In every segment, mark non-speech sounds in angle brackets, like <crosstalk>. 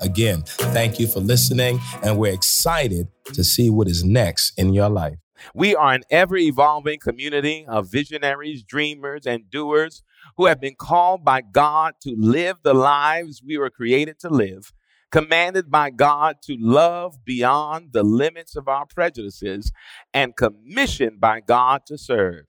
Again, thank you for listening, and we're excited to see what is next in your life. We are an ever evolving community of visionaries, dreamers, and doers who have been called by God to live the lives we were created to live, commanded by God to love beyond the limits of our prejudices, and commissioned by God to serve.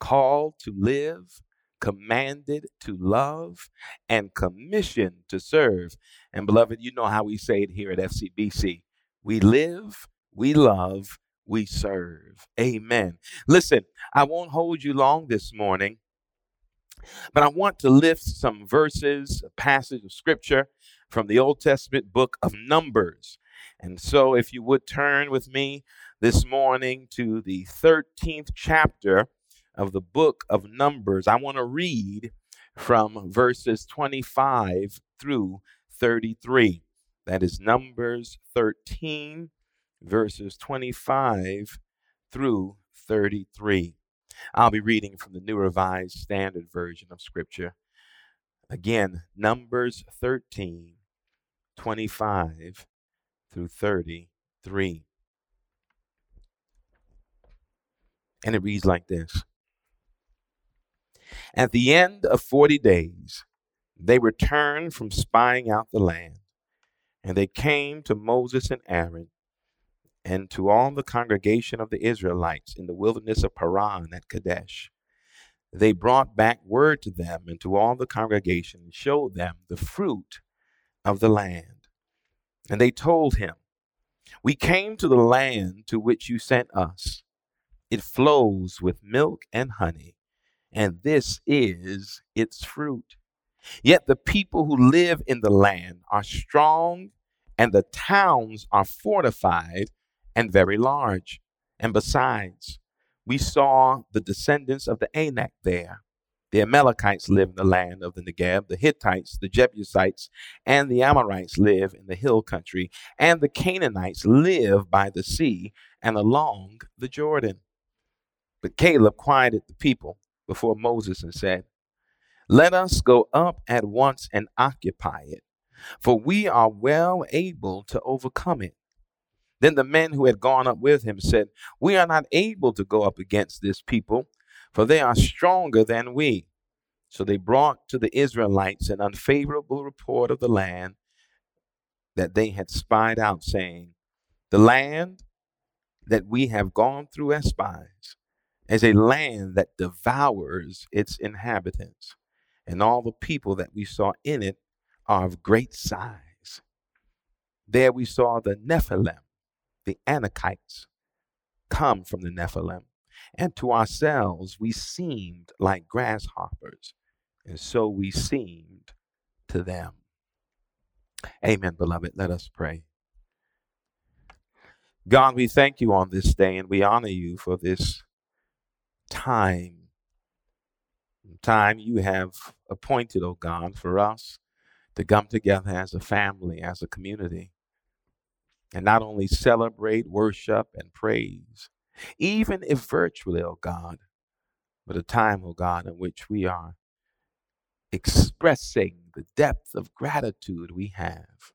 Called to live, commanded to love, and commissioned to serve. And beloved, you know how we say it here at FCBC we live, we love, we serve. Amen. Listen, I won't hold you long this morning, but I want to lift some verses, a passage of scripture from the Old Testament book of Numbers. And so, if you would turn with me this morning to the 13th chapter of the book of Numbers, I want to read from verses 25 through 33. That is Numbers 13, verses 25 through 33. I'll be reading from the New Revised Standard Version of Scripture. Again, Numbers 13, 25 through 33. And it reads like this At the end of 40 days, they returned from spying out the land, and they came to Moses and Aaron and to all the congregation of the Israelites in the wilderness of Paran at Kadesh. They brought back word to them and to all the congregation and showed them the fruit of the land. And they told him, We came to the land to which you sent us. It flows with milk and honey, and this is its fruit. Yet the people who live in the land are strong, and the towns are fortified and very large. And besides, we saw the descendants of the Anak there. The Amalekites live in the land of the Negeb, the Hittites, the Jebusites, and the Amorites live in the hill country, and the Canaanites live by the sea and along the Jordan. But Caleb quieted the people before Moses and said, let us go up at once and occupy it, for we are well able to overcome it. Then the men who had gone up with him said, We are not able to go up against this people, for they are stronger than we. So they brought to the Israelites an unfavorable report of the land that they had spied out, saying, The land that we have gone through as spies is a land that devours its inhabitants and all the people that we saw in it are of great size. There we saw the Nephilim, the Anakites, come from the Nephilim, and to ourselves we seemed like grasshoppers, and so we seemed to them. Amen, beloved. Let us pray. God, we thank you on this day and we honor you for this time time you have appointed, oh God, for us to come together as a family, as a community, and not only celebrate, worship, and praise, even if virtually, oh God, but a time, oh God, in which we are expressing the depth of gratitude we have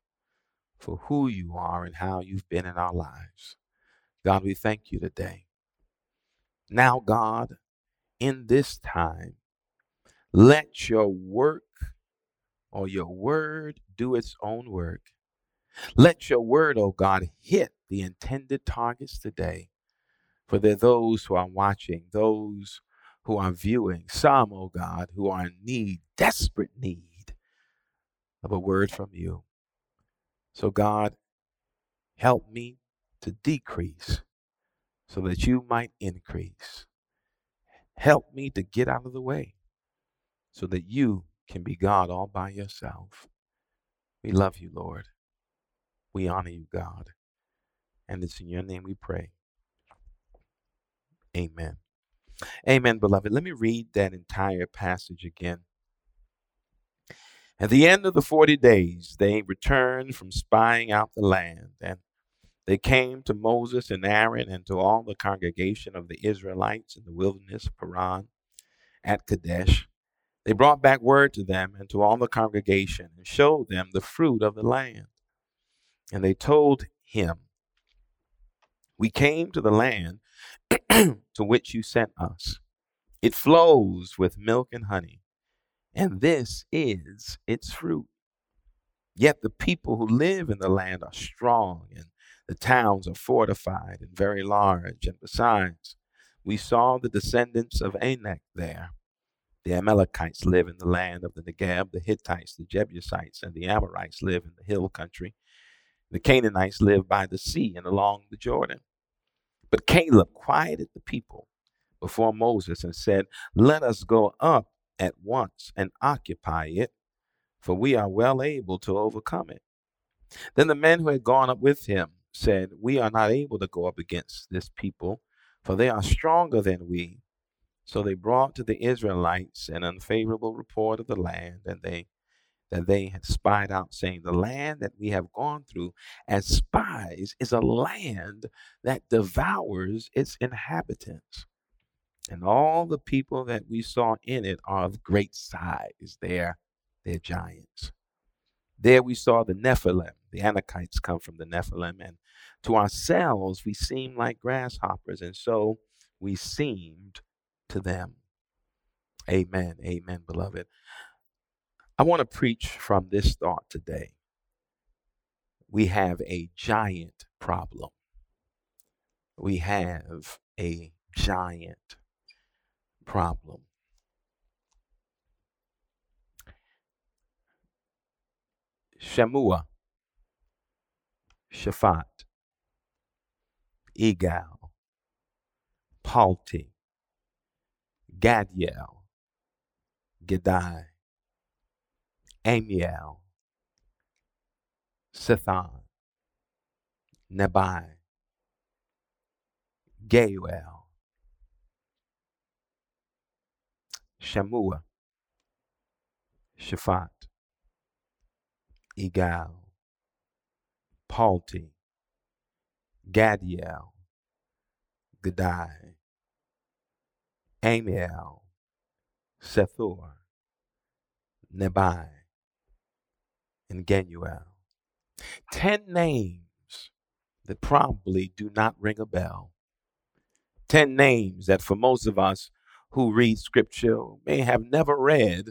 for who you are and how you've been in our lives. God, we thank you today. Now, God, in this time, let your work or your word do its own work. Let your word, oh God, hit the intended targets today. For there are those who are watching, those who are viewing, some, oh God, who are in need, desperate need of a word from you. So, God, help me to decrease so that you might increase. Help me to get out of the way so that you can be God all by yourself. We love you, Lord. We honor you, God. And it's in your name we pray. Amen. Amen, beloved. Let me read that entire passage again. At the end of the 40 days, they returned from spying out the land, and they came to Moses and Aaron and to all the congregation of the Israelites in the wilderness of Paran at Kadesh. They brought back word to them and to all the congregation and showed them the fruit of the land. And they told him, We came to the land <clears throat> to which you sent us. It flows with milk and honey and this is its fruit. Yet the people who live in the land are strong, and the towns are fortified and very large. And besides, we saw the descendants of Anak there. The Amalekites live in the land of the Negeb, the Hittites, the Jebusites, and the Amorites live in the hill country. The Canaanites live by the sea and along the Jordan. But Caleb quieted the people before Moses and said, Let us go up at once and occupy it, for we are well able to overcome it. Then the men who had gone up with him said, We are not able to go up against this people, for they are stronger than we. So they brought to the Israelites an unfavorable report of the land, and they that they had spied out, saying, The land that we have gone through as spies is a land that devours its inhabitants. And all the people that we saw in it are of great size. They're, they're giants. There we saw the Nephilim. The Anakites come from the Nephilim. And to ourselves, we seemed like grasshoppers. And so we seemed to them. Amen. Amen, beloved. I want to preach from this thought today. We have a giant problem. We have a giant problem. Shammua, Shaphat, Igal, Palti, Gaddiel, Gaddi, Ammiel, Sithan, Nahbi, Geuel, Shammua, Shaphat, Igal, Palti, Gaddiel, Gaddi, Ammiel, Sethur, Nahbi, and Geuel. Ten names that probably do not ring a bell. Ten names that for most of us who read scripture may have never read,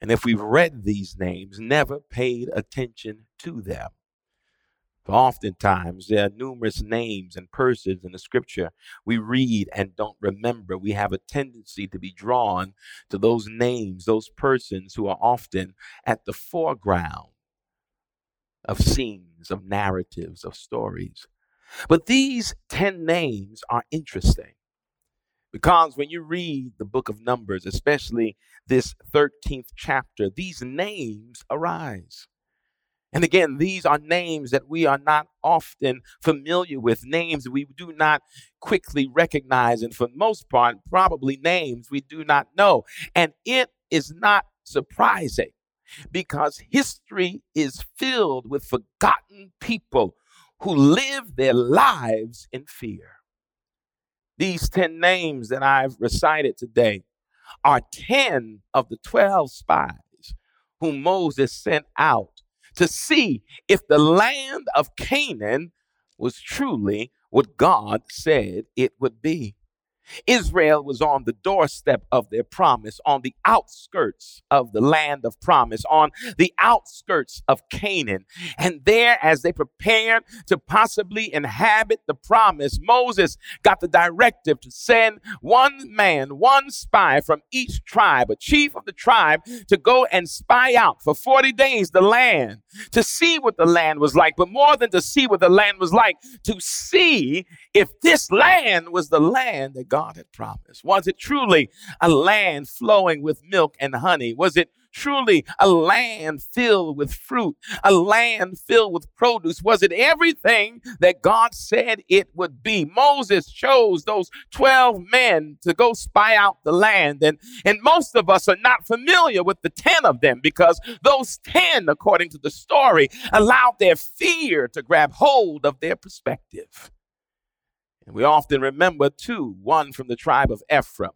and if we've read these names, never paid attention to them. For oftentimes, there are numerous names and persons in the scripture we read and don't remember. We have a tendency to be drawn to those names, those persons who are often at the foreground of scenes, of narratives, of stories. But these 10 names are interesting. Because when you read the book of Numbers, especially this 13th chapter, these names arise. And again, these are names that we are not often familiar with, names we do not quickly recognize, and for most part, probably names we do not know. And it is not surprising because history is filled with forgotten people who live their lives in fear. These 10 names that I've recited today are 10 of the 12 spies whom Moses sent out to see if the land of Canaan was truly what God said it would be. Israel was on the doorstep of their promise, on the outskirts of the land of promise, on the outskirts of Canaan. And there, as they prepared to possibly inhabit the promise, Moses got the directive to send one man, one spy from each tribe, a chief of the tribe, to go and spy out for 40 days the land, to see what the land was like, but more than to see what the land was like, to see if this land was the land that God had promised. Was it truly a land flowing with milk and honey? Was it truly a land filled with fruit, a land filled with produce? Was it everything that God said it would be? Moses chose those 12 men to go spy out the land. And, and most of us are not familiar with the 10 of them because those 10, according to the story, allowed their fear to grab hold of their perspective. And we often remember two, one from the tribe of Ephraim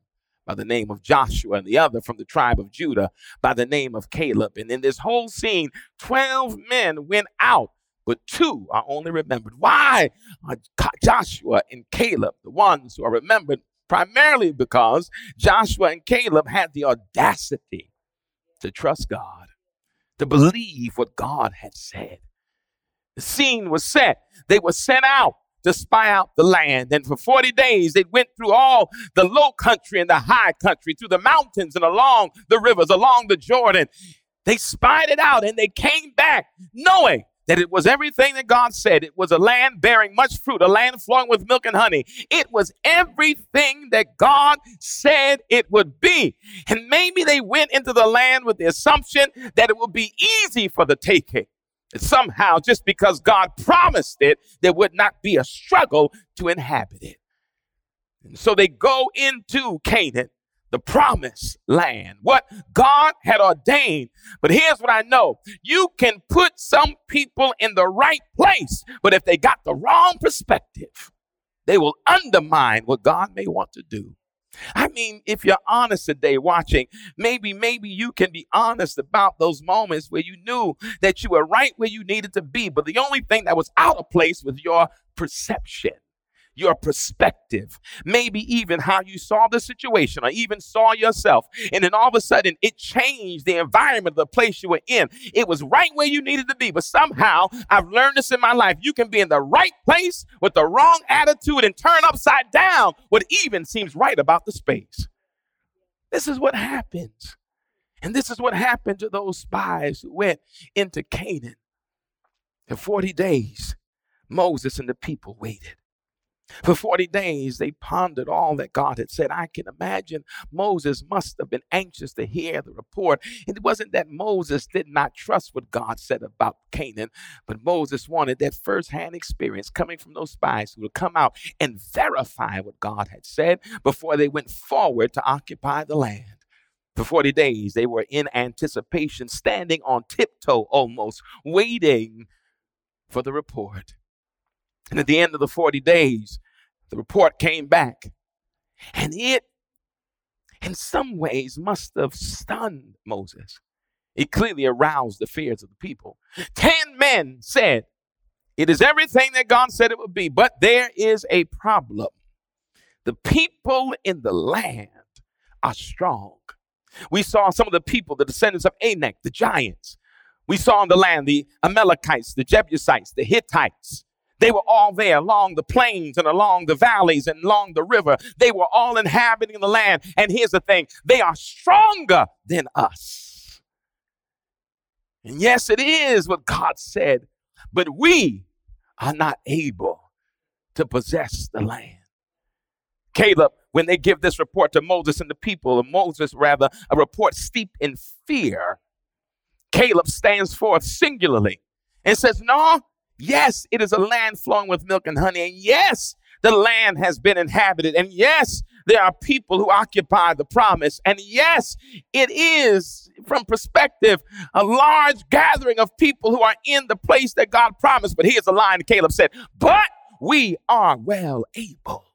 by the name of Joshua, and the other from the tribe of Judah by the name of Caleb. And in this whole scene, 12 men went out, but two are only remembered. Why are Joshua and Caleb the ones who are remembered? Primarily because Joshua and Caleb had the audacity to trust God, to believe what God had said. The scene was set. They were sent out to spy out the land. And for 40 days, they went through all the low country and the high country, through the mountains and along the rivers, along the Jordan. They spied it out and they came back knowing that it was everything that God said. It was a land bearing much fruit, a land flowing with milk and honey. It was everything that God said it would be. And maybe they went into the land with the assumption that it would be easy for the taking somehow, just because God promised it, there would not be a struggle to inhabit it. And so they go into Canaan, the promised land, what God had ordained. But here's what I know you can put some people in the right place, but if they got the wrong perspective, they will undermine what God may want to do. I mean, if you're honest today watching, maybe, maybe you can be honest about those moments where you knew that you were right where you needed to be, but the only thing that was out of place was your perception your perspective, maybe even how you saw the situation or even saw yourself. And then all of a sudden, it changed the environment the place you were in. It was right where you needed to be. But somehow, I've learned this in my life. You can be in the right place with the wrong attitude and turn upside down what even seems right about the space. This is what happens. And this is what happened to those spies who went into Canaan. For 40 days, Moses and the people waited. For 40 days, they pondered all that God had said. I can imagine Moses must have been anxious to hear the report. It wasn't that Moses did not trust what God said about Canaan, but Moses wanted that firsthand experience coming from those spies who would come out and verify what God had said before they went forward to occupy the land. For 40 days, they were in anticipation, standing on tiptoe almost, waiting for the report. And at the end of the 40 days, the report came back. And it, in some ways, must have stunned Moses. It clearly aroused the fears of the people. Ten men said, It is everything that God said it would be, but there is a problem. The people in the land are strong. We saw some of the people, the descendants of Anak, the giants. We saw in the land the Amalekites, the Jebusites, the Hittites, they were all there along the plains and along the valleys and along the river. They were all inhabiting the land. And here's the thing they are stronger than us. And yes, it is what God said, but we are not able to possess the land. Caleb, when they give this report to Moses and the people, and Moses, rather, a report steeped in fear, Caleb stands forth singularly and says, No, Yes, it is a land flowing with milk and honey. And yes, the land has been inhabited. And yes, there are people who occupy the promise. And yes, it is, from perspective, a large gathering of people who are in the place that God promised. But here's the line Caleb said, But we are well able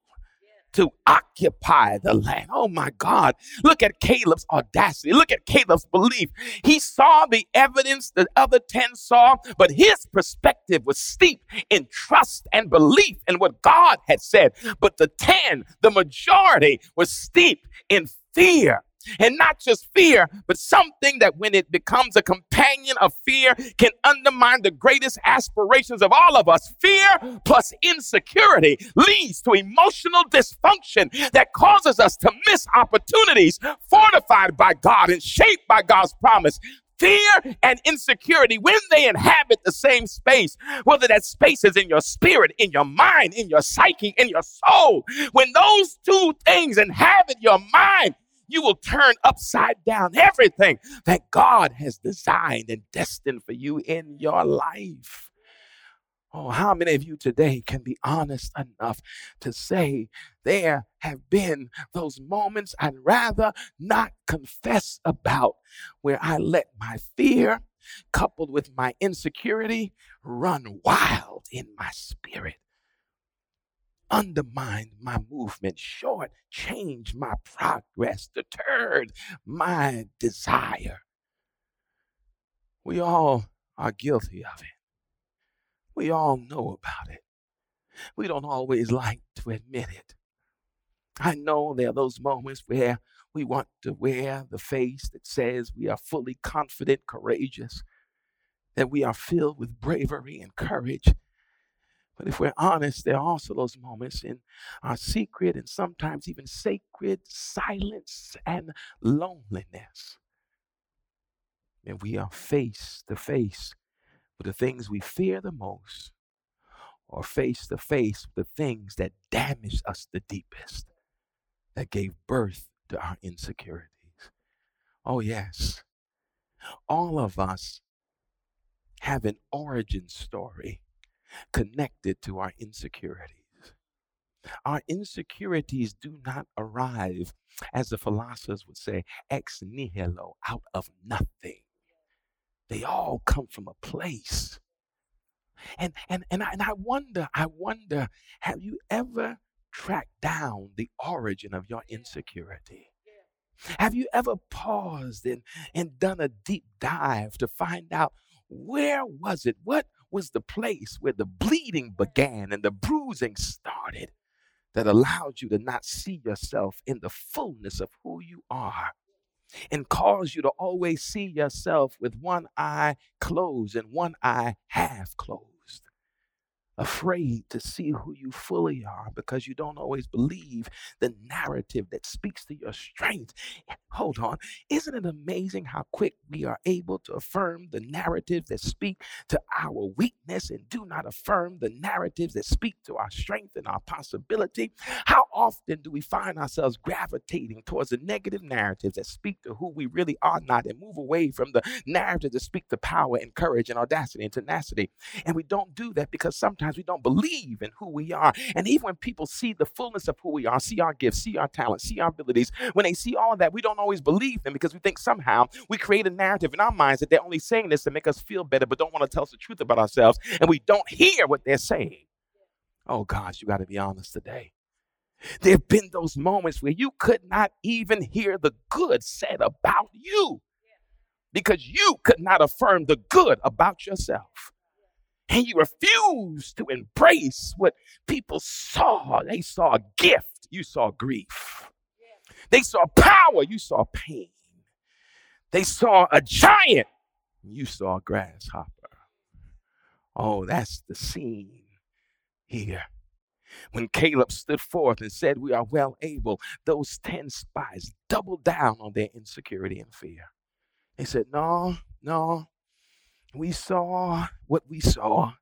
to occupy the land. Oh my God. Look at Caleb's audacity. Look at Caleb's belief. He saw the evidence the other 10 saw, but his perspective was steeped in trust and belief in what God had said. But the 10, the majority, was steeped in fear and not just fear, but something that when it becomes a companion of fear can undermine the greatest aspirations of all of us. Fear plus insecurity leads to emotional dysfunction that causes us to miss opportunities fortified by God and shaped by God's promise fear and insecurity, when they inhabit the same space, whether that space is in your spirit, in your mind, in your psyche, in your soul, when those two things inhabit your mind, you will turn upside down everything that God has designed and destined for you in your life. Oh, how many of you today can be honest enough to say there have been those moments I'd rather not confess about where I let my fear, coupled with my insecurity, run wild in my spirit? Undermined my movement, short changed my progress, deterred my desire. We all are guilty of it. We all know about it. We don't always like to admit it. I know there are those moments where we want to wear the face that says we are fully confident, courageous, that we are filled with bravery and courage. But if we're honest, there are also those moments in our secret and sometimes even sacred silence and loneliness. And we are face to face with the things we fear the most, or face to face with the things that damaged us the deepest, that gave birth to our insecurities. Oh, yes. All of us have an origin story connected to our insecurities. Our insecurities do not arrive, as the philosophers would say, ex nihilo, out of nothing. They all come from a place. And and and I, and I wonder, I wonder, have you ever tracked down the origin of your insecurity? Have you ever paused and, and done a deep dive to find out where was it? What was the place where the bleeding began and the bruising started that allowed you to not see yourself in the fullness of who you are and caused you to always see yourself with one eye closed and one eye half closed afraid to see who you fully are because you don't always believe the narrative that speaks to your strength. Hold on. Isn't it amazing how quick we are able to affirm the narratives that speak to our weakness and do not affirm the narratives that speak to our strength and our possibility? How often do we find ourselves gravitating towards the negative narratives that speak to who we really are not and move away from the narratives that speak to power and courage and audacity and tenacity? And we don't do that because sometimes sometimes we don't believe in who we are. And even when people see the fullness of who we are, see our gifts, see our talents, see our abilities, when they see all of that, we don't always believe them because we think somehow we create a narrative in our minds that they're only saying this to make us feel better, but don't want to tell us the truth about ourselves. And we don't hear what they're saying. Oh, gosh, you got to be honest today. There have been those moments where you could not even hear the good said about you because you could not affirm the good about yourself and you refuse to embrace what people saw. They saw a gift, you saw grief. They saw power, you saw pain. They saw a giant, you saw a grasshopper. Oh, that's the scene here. When Caleb stood forth and said, We are well able, those 10 spies doubled down on their insecurity and fear. They said, No, no, we saw what we saw.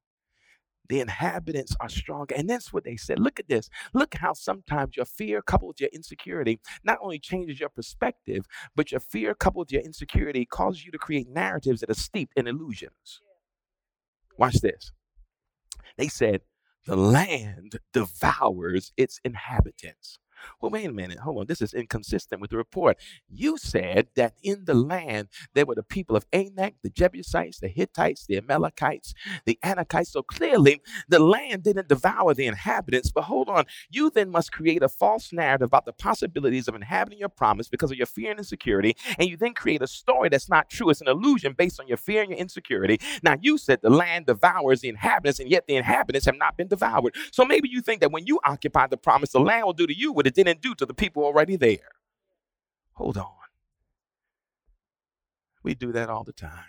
The inhabitants are strong. And that's what they said. Look at this. Look how sometimes your fear coupled with your insecurity not only changes your perspective, but your fear coupled with your insecurity causes you to create narratives that are steeped in illusions. Watch this. They said, the land devours its inhabitants. Well, wait a minute. Hold on. This is inconsistent with the report. You said that in the land there were the people of Anak, the Jebusites, the Hittites, the Amalekites, the Anakites. So clearly the land didn't devour the inhabitants. But hold on. You then must create a false narrative about the possibilities of inhabiting your promise because of your fear and insecurity. And you then create a story that's not true. It's an illusion based on your fear and your insecurity. Now, you said the land devours the inhabitants, and yet the inhabitants have not been devoured. So maybe you think that when you occupy the promise, the land will do to you what it didn't do to the people already there. Hold on. We do that all the time.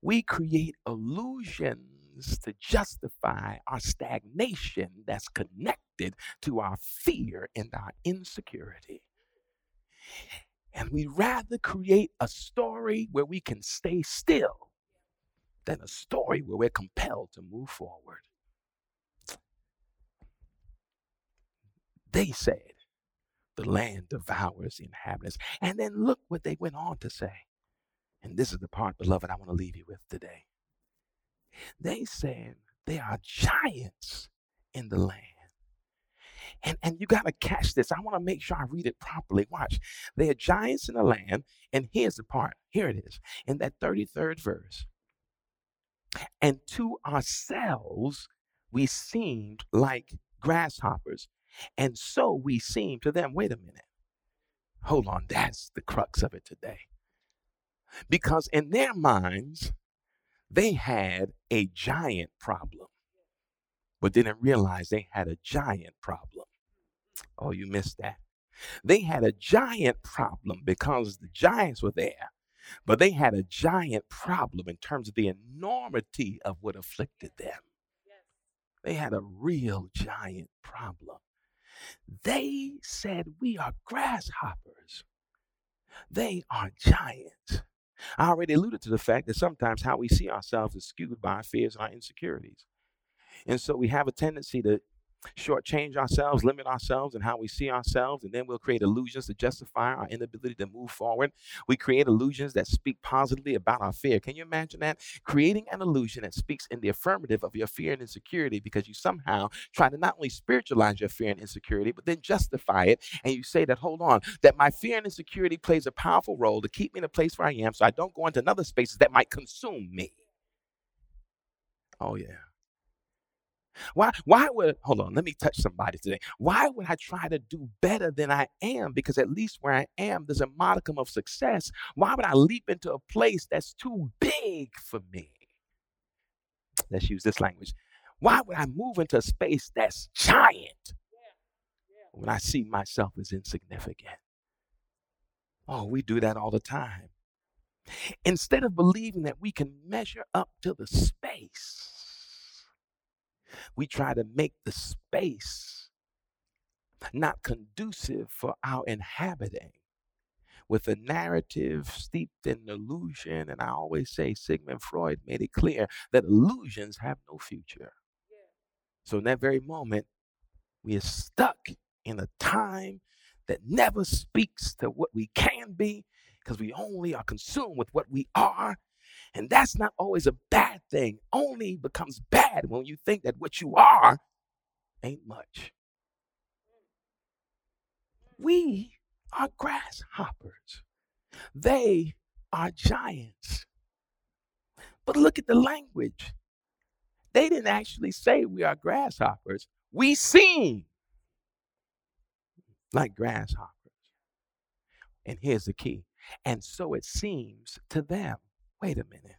We create illusions to justify our stagnation that's connected to our fear and our insecurity. And we rather create a story where we can stay still than a story where we're compelled to move forward. They said, the land devours the inhabitants. And then look what they went on to say. And this is the part, beloved, I want to leave you with today. They said there are giants in the land. And, and you got to catch this. I want to make sure I read it properly. Watch. There are giants in the land. And here's the part. Here it is in that 33rd verse. And to ourselves, we seemed like grasshoppers. And so we seem to them. Wait a minute. Hold on. That's the crux of it today. Because in their minds, they had a giant problem, but didn't realize they had a giant problem. Oh, you missed that. They had a giant problem because the giants were there, but they had a giant problem in terms of the enormity of what afflicted them. They had a real giant problem. They said, We are grasshoppers. They are giants. I already alluded to the fact that sometimes how we see ourselves is skewed by our fears and our insecurities. And so we have a tendency to shortchange ourselves, limit ourselves and how we see ourselves, and then we'll create illusions to justify our inability to move forward. We create illusions that speak positively about our fear. Can you imagine that? Creating an illusion that speaks in the affirmative of your fear and insecurity because you somehow try to not only spiritualize your fear and insecurity, but then justify it. And you say that, hold on, that my fear and insecurity plays a powerful role to keep me in the place where I am so I don't go into another spaces that might consume me. Oh, yeah. Why, why would, hold on, let me touch somebody today. Why would I try to do better than I am? Because at least where I am, there's a modicum of success. Why would I leap into a place that's too big for me? Let's use this language. Why would I move into a space that's giant when I see myself as insignificant? Oh, we do that all the time. Instead of believing that we can measure up to the space, we try to make the space not conducive for our inhabiting with a narrative steeped in illusion. And I always say Sigmund Freud made it clear that illusions have no future. So in that very moment, we are stuck in a time that never speaks to what we can be because we only are consumed with what we are and that's not always a bad thing, only becomes bad when you think that what you are ain't much. We are grasshoppers, they are giants. But look at the language. They didn't actually say we are grasshoppers. We seem like grasshoppers. And here's the key. And so it seems to them. Wait a minute.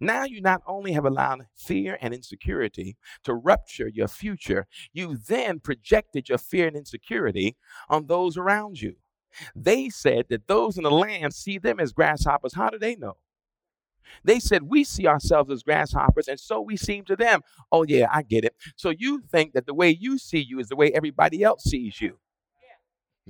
Now you not only have allowed fear and insecurity to rupture your future, you then projected your fear and insecurity on those around you. They said that those in the land see them as grasshoppers. How do they know? They said, We see ourselves as grasshoppers, and so we seem to them. Oh, yeah, I get it. So you think that the way you see you is the way everybody else sees you.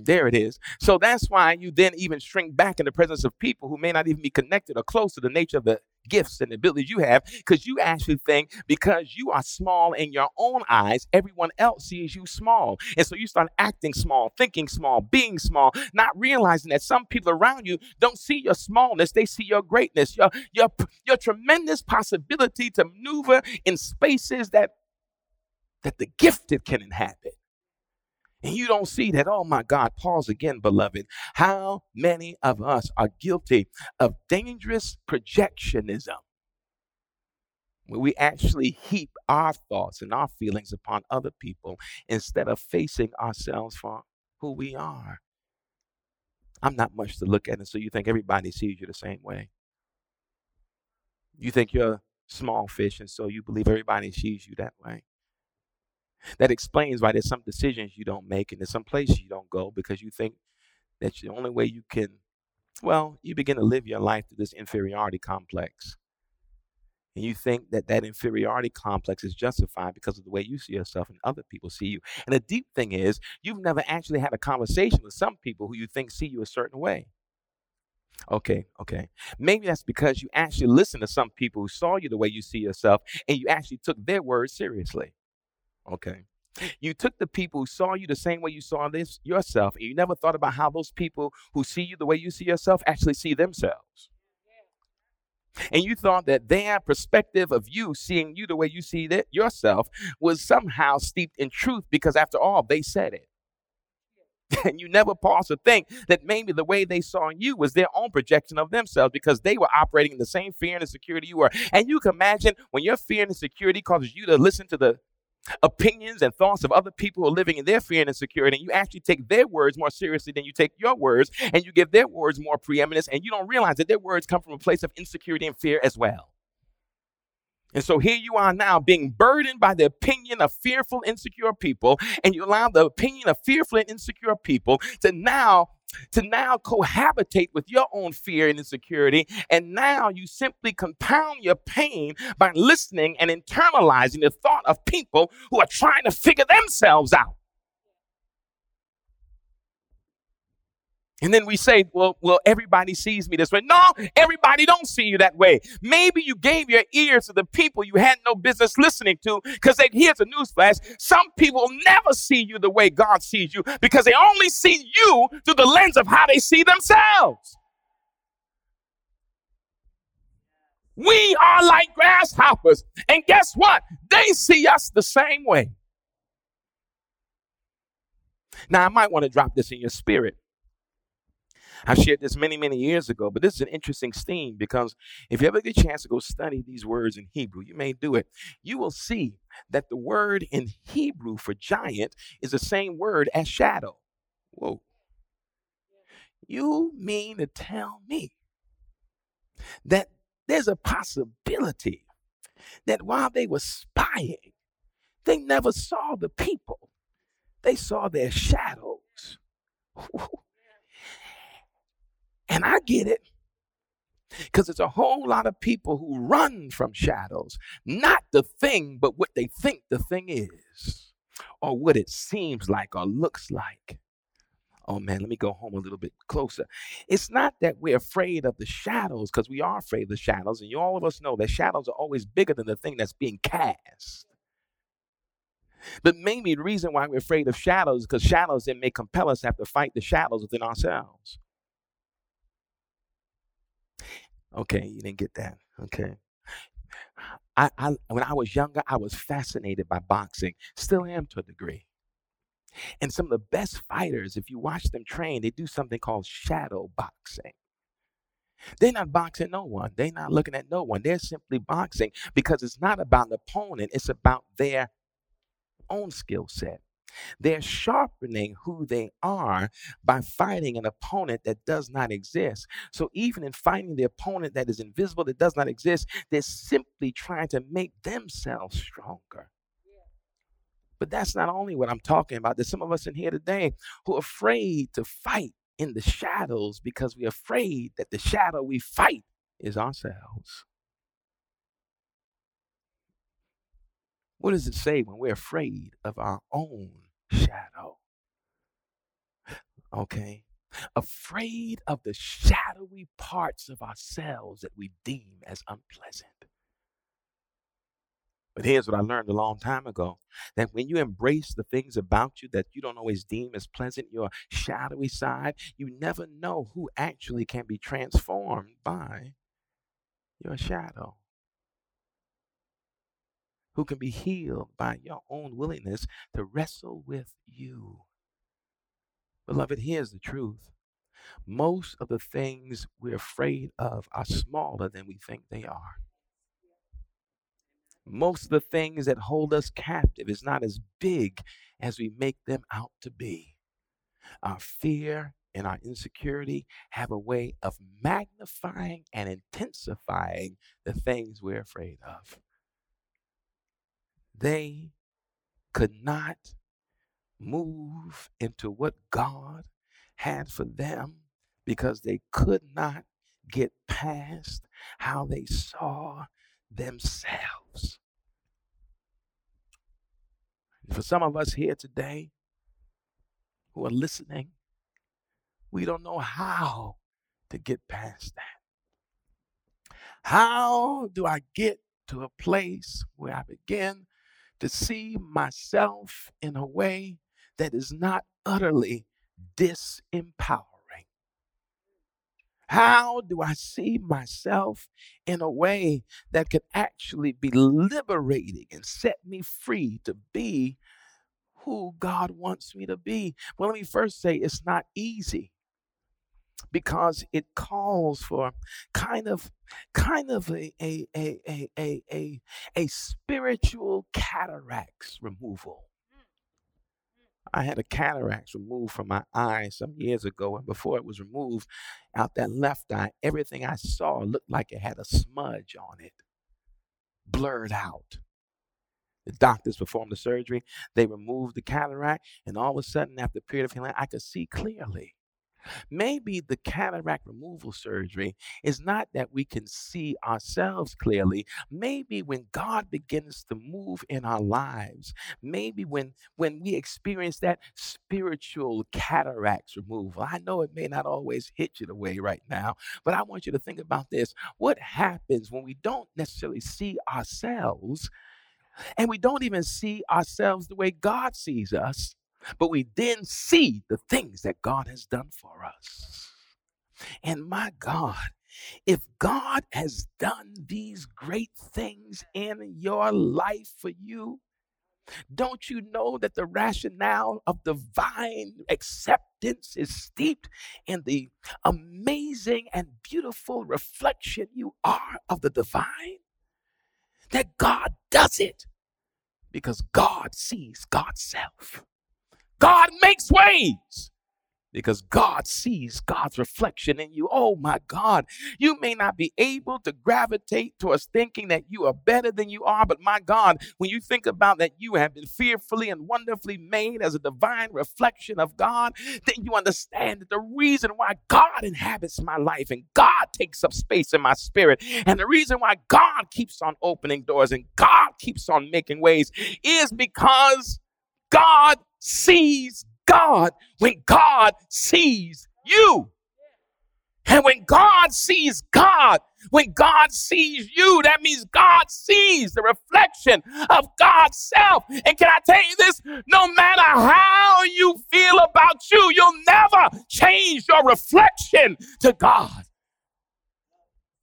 There it is. So that's why you then even shrink back in the presence of people who may not even be connected or close to the nature of the gifts and abilities you have, because you actually think because you are small in your own eyes, everyone else sees you small. And so you start acting small, thinking small, being small, not realizing that some people around you don't see your smallness, they see your greatness, your, your, your tremendous possibility to maneuver in spaces that, that the gifted can inhabit. And you don't see that, oh my God, pause again, beloved. How many of us are guilty of dangerous projectionism? Where we actually heap our thoughts and our feelings upon other people instead of facing ourselves for who we are. I'm not much to look at, and so you think everybody sees you the same way. You think you're a small fish, and so you believe everybody sees you that way. That explains why there's some decisions you don't make and there's some places you don't go because you think that the only way you can, well, you begin to live your life through this inferiority complex. And you think that that inferiority complex is justified because of the way you see yourself and other people see you. And the deep thing is, you've never actually had a conversation with some people who you think see you a certain way. Okay, okay. Maybe that's because you actually listened to some people who saw you the way you see yourself and you actually took their words seriously. Okay. You took the people who saw you the same way you saw this yourself, and you never thought about how those people who see you the way you see yourself actually see themselves. And you thought that their perspective of you seeing you the way you see that yourself was somehow steeped in truth because after all, they said it. <laughs> And you never pause to think that maybe the way they saw you was their own projection of themselves because they were operating in the same fear and insecurity you were. And you can imagine when your fear and insecurity causes you to listen to the opinions and thoughts of other people who are living in their fear and insecurity, and you actually take their words more seriously than you take your words, and you give their words more preeminence, and you don't realize that their words come from a place of insecurity and fear as well. And so here you are now being burdened by the opinion of fearful, insecure people, and you allow the opinion of fearful and insecure people to now to now cohabitate with your own fear and insecurity. And now you simply compound your pain by listening and internalizing the thought of people who are trying to figure themselves out. And then we say, well, well, everybody sees me this way. No, everybody don't see you that way. Maybe you gave your ears to the people you had no business listening to because they, here's a newsflash. Some people never see you the way God sees you because they only see you through the lens of how they see themselves. We are like grasshoppers. And guess what? They see us the same way. Now, I might want to drop this in your spirit. I shared this many, many years ago, but this is an interesting theme because if you ever get a chance to go study these words in Hebrew, you may do it. You will see that the word in Hebrew for giant is the same word as shadow. Whoa. You mean to tell me that there's a possibility that while they were spying, they never saw the people, they saw their shadows. <laughs> And I get it. Because it's a whole lot of people who run from shadows, not the thing, but what they think the thing is, or what it seems like or looks like. Oh man, let me go home a little bit closer. It's not that we're afraid of the shadows, because we are afraid of the shadows, and you, all of us know that shadows are always bigger than the thing that's being cast. But maybe the reason why we're afraid of shadows is because shadows then may compel us to have to fight the shadows within ourselves. Okay, you didn't get that. Okay. I, I when I was younger, I was fascinated by boxing. Still am to a degree. And some of the best fighters, if you watch them train, they do something called shadow boxing. They're not boxing no one. They're not looking at no one. They're simply boxing because it's not about the opponent, it's about their own skill set. They're sharpening who they are by fighting an opponent that does not exist. So, even in fighting the opponent that is invisible, that does not exist, they're simply trying to make themselves stronger. But that's not only what I'm talking about. There's some of us in here today who are afraid to fight in the shadows because we're afraid that the shadow we fight is ourselves. What does it say when we're afraid of our own shadow? Okay. Afraid of the shadowy parts of ourselves that we deem as unpleasant. But here's what I learned a long time ago that when you embrace the things about you that you don't always deem as pleasant, your shadowy side, you never know who actually can be transformed by your shadow who can be healed by your own willingness to wrestle with you. Beloved, here's the truth. Most of the things we're afraid of are smaller than we think they are. Most of the things that hold us captive is not as big as we make them out to be. Our fear and our insecurity have a way of magnifying and intensifying the things we're afraid of. They could not move into what God had for them because they could not get past how they saw themselves. For some of us here today who are listening, we don't know how to get past that. How do I get to a place where I begin to see myself in a way that is not utterly disempowering? How do I see myself in a way that could actually be liberating and set me free to be who God wants me to be? Well, let me first say it's not easy because it calls for kind of kind of a a a a a, a, a spiritual cataracts removal. Mm. I had a cataracts removed from my eye some years ago, and before it was removed out that left eye, everything I saw looked like it had a smudge on it, blurred out. The doctors performed the surgery, they removed the cataract, and all of a sudden, after a period of healing, I could see clearly. Maybe the cataract removal surgery is not that we can see ourselves clearly. Maybe when God begins to move in our lives, maybe when when we experience that spiritual cataracts removal. I know it may not always hit you the way right now, but I want you to think about this. What happens when we don't necessarily see ourselves and we don't even see ourselves the way God sees us? But we then see the things that God has done for us. And my God, if God has done these great things in your life for you, don't you know that the rationale of divine acceptance is steeped in the amazing and beautiful reflection you are of the divine? That God does it because God sees God's self. God makes ways because God sees God's reflection in you. Oh my God, you may not be able to gravitate towards thinking that you are better than you are, but my God, when you think about that you have been fearfully and wonderfully made as a divine reflection of God, then you understand that the reason why God inhabits my life and God takes up space in my spirit, and the reason why God keeps on opening doors and God keeps on making ways is because God sees God when God sees you. And when God sees God, when God sees you, that means God sees the reflection of God's self. And can I tell you this? No matter how you feel about you, you'll never change your reflection to God.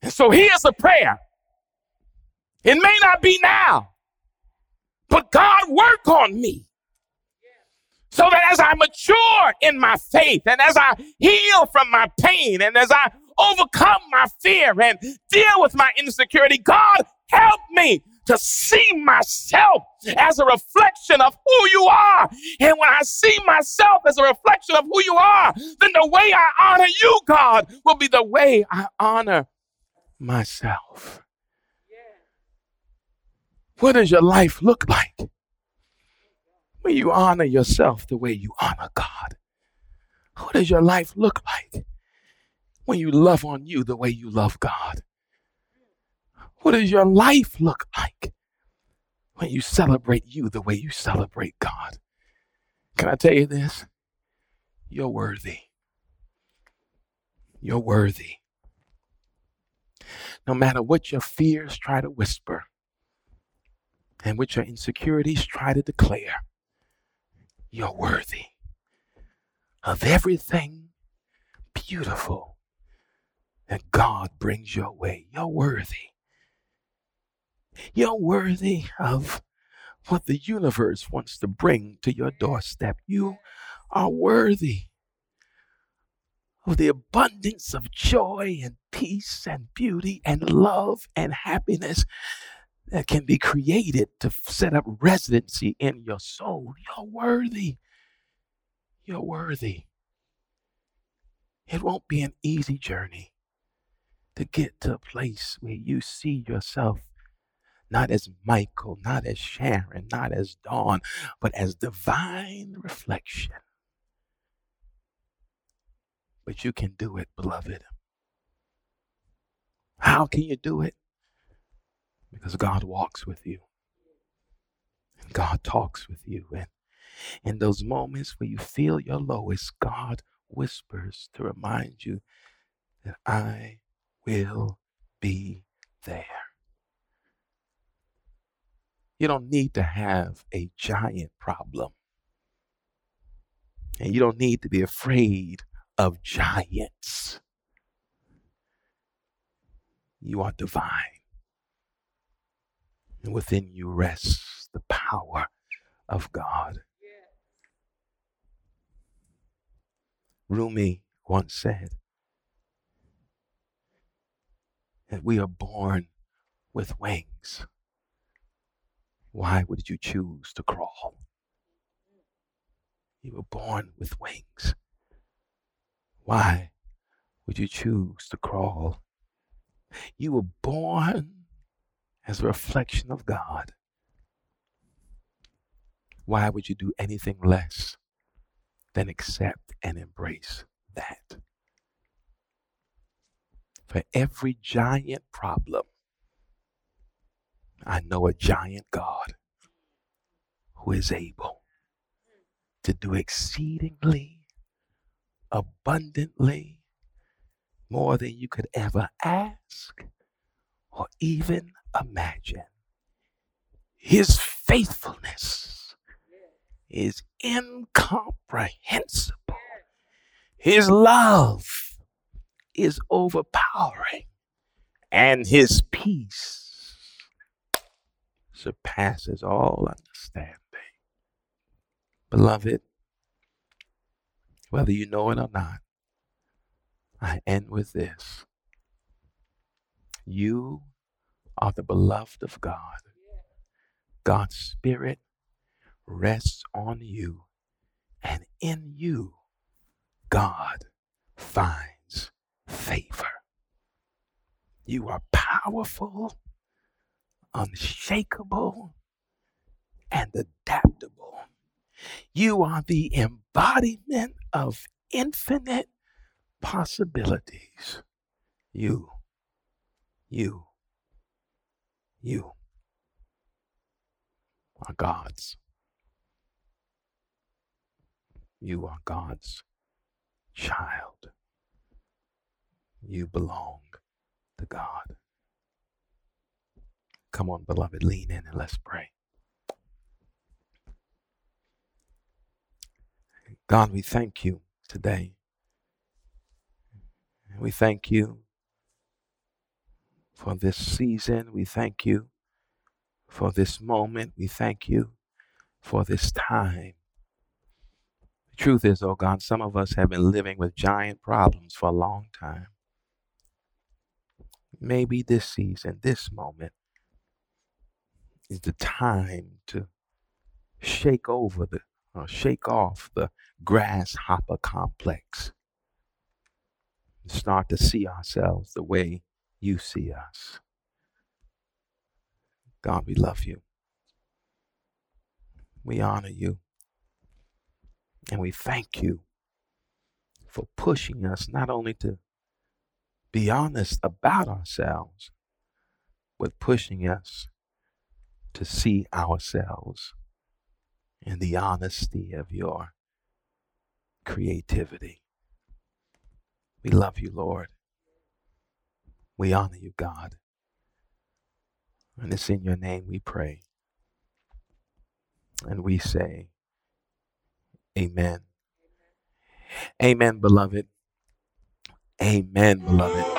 And so here's a prayer. It may not be now, but God, work on me so that as I mature in my faith and as I heal from my pain and as I overcome my fear and deal with my insecurity, God, help me to see myself as a reflection of who you are. And when I see myself as a reflection of who you are, then the way I honor you, God, will be the way I honor myself. What does your life look like? When you honor yourself the way you honor God? What does your life look like when you love on you the way you love God? What does your life look like when you celebrate you the way you celebrate God? Can I tell you this? You're worthy. You're worthy. No matter what your fears try to whisper and what your insecurities try to declare, you're worthy of everything beautiful that God brings your way. You're worthy. You're worthy of what the universe wants to bring to your doorstep. You are worthy of the abundance of joy and peace and beauty and love and happiness that can be created to set up residency in your soul. You're worthy. You're worthy. It won't be an easy journey to get to a place where you see yourself not as Michael, not as Sharon, not as Dawn, but as divine reflection. But you can do it, beloved. How can you do it? Because God walks with you. And God talks with you. And in those moments where you feel your lowest, God whispers to remind you that I will be there. You don't need to have a giant problem. And you don't need to be afraid of giants. You are divine. And within you rests the power of God. Rumi once said that we are born with wings. Why would you choose to crawl? You were born with wings. Why would you choose to crawl? You were born as a reflection of God. Why would you do anything less than accept and embrace that? For every giant problem, I know a giant God who is able to do exceedingly, abundantly, more than you could ever ask or even imagine. His faithfulness is incomprehensible. His love is overpowering, and his peace surpasses all understanding. Beloved, whether you know it or not, I end with this. You are the beloved of God. God's Spirit rests on you, and in you, God finds favor. You are powerful, unshakable, and adaptable. You are the embodiment of infinite possibilities. You, you, you are God's. You are God's child. You belong to God. Come on, beloved, lean in and let's pray. God, we thank you today. We thank you for this season. We thank you for this moment. We thank you for this time. The truth is, oh God, some of us have been living with giant problems for a long time. Maybe this season, this moment, is the time to shake over the, or shake off the grasshopper complex start to see ourselves the way you see us. God, we love you. We honor you. And we thank you for pushing us not only to be honest about ourselves, but pushing us to see ourselves in the honesty of your creativity. We love you, Lord. We honor you, God. And it's in your name we pray. And we say, Amen. Amen, beloved. Amen, beloved.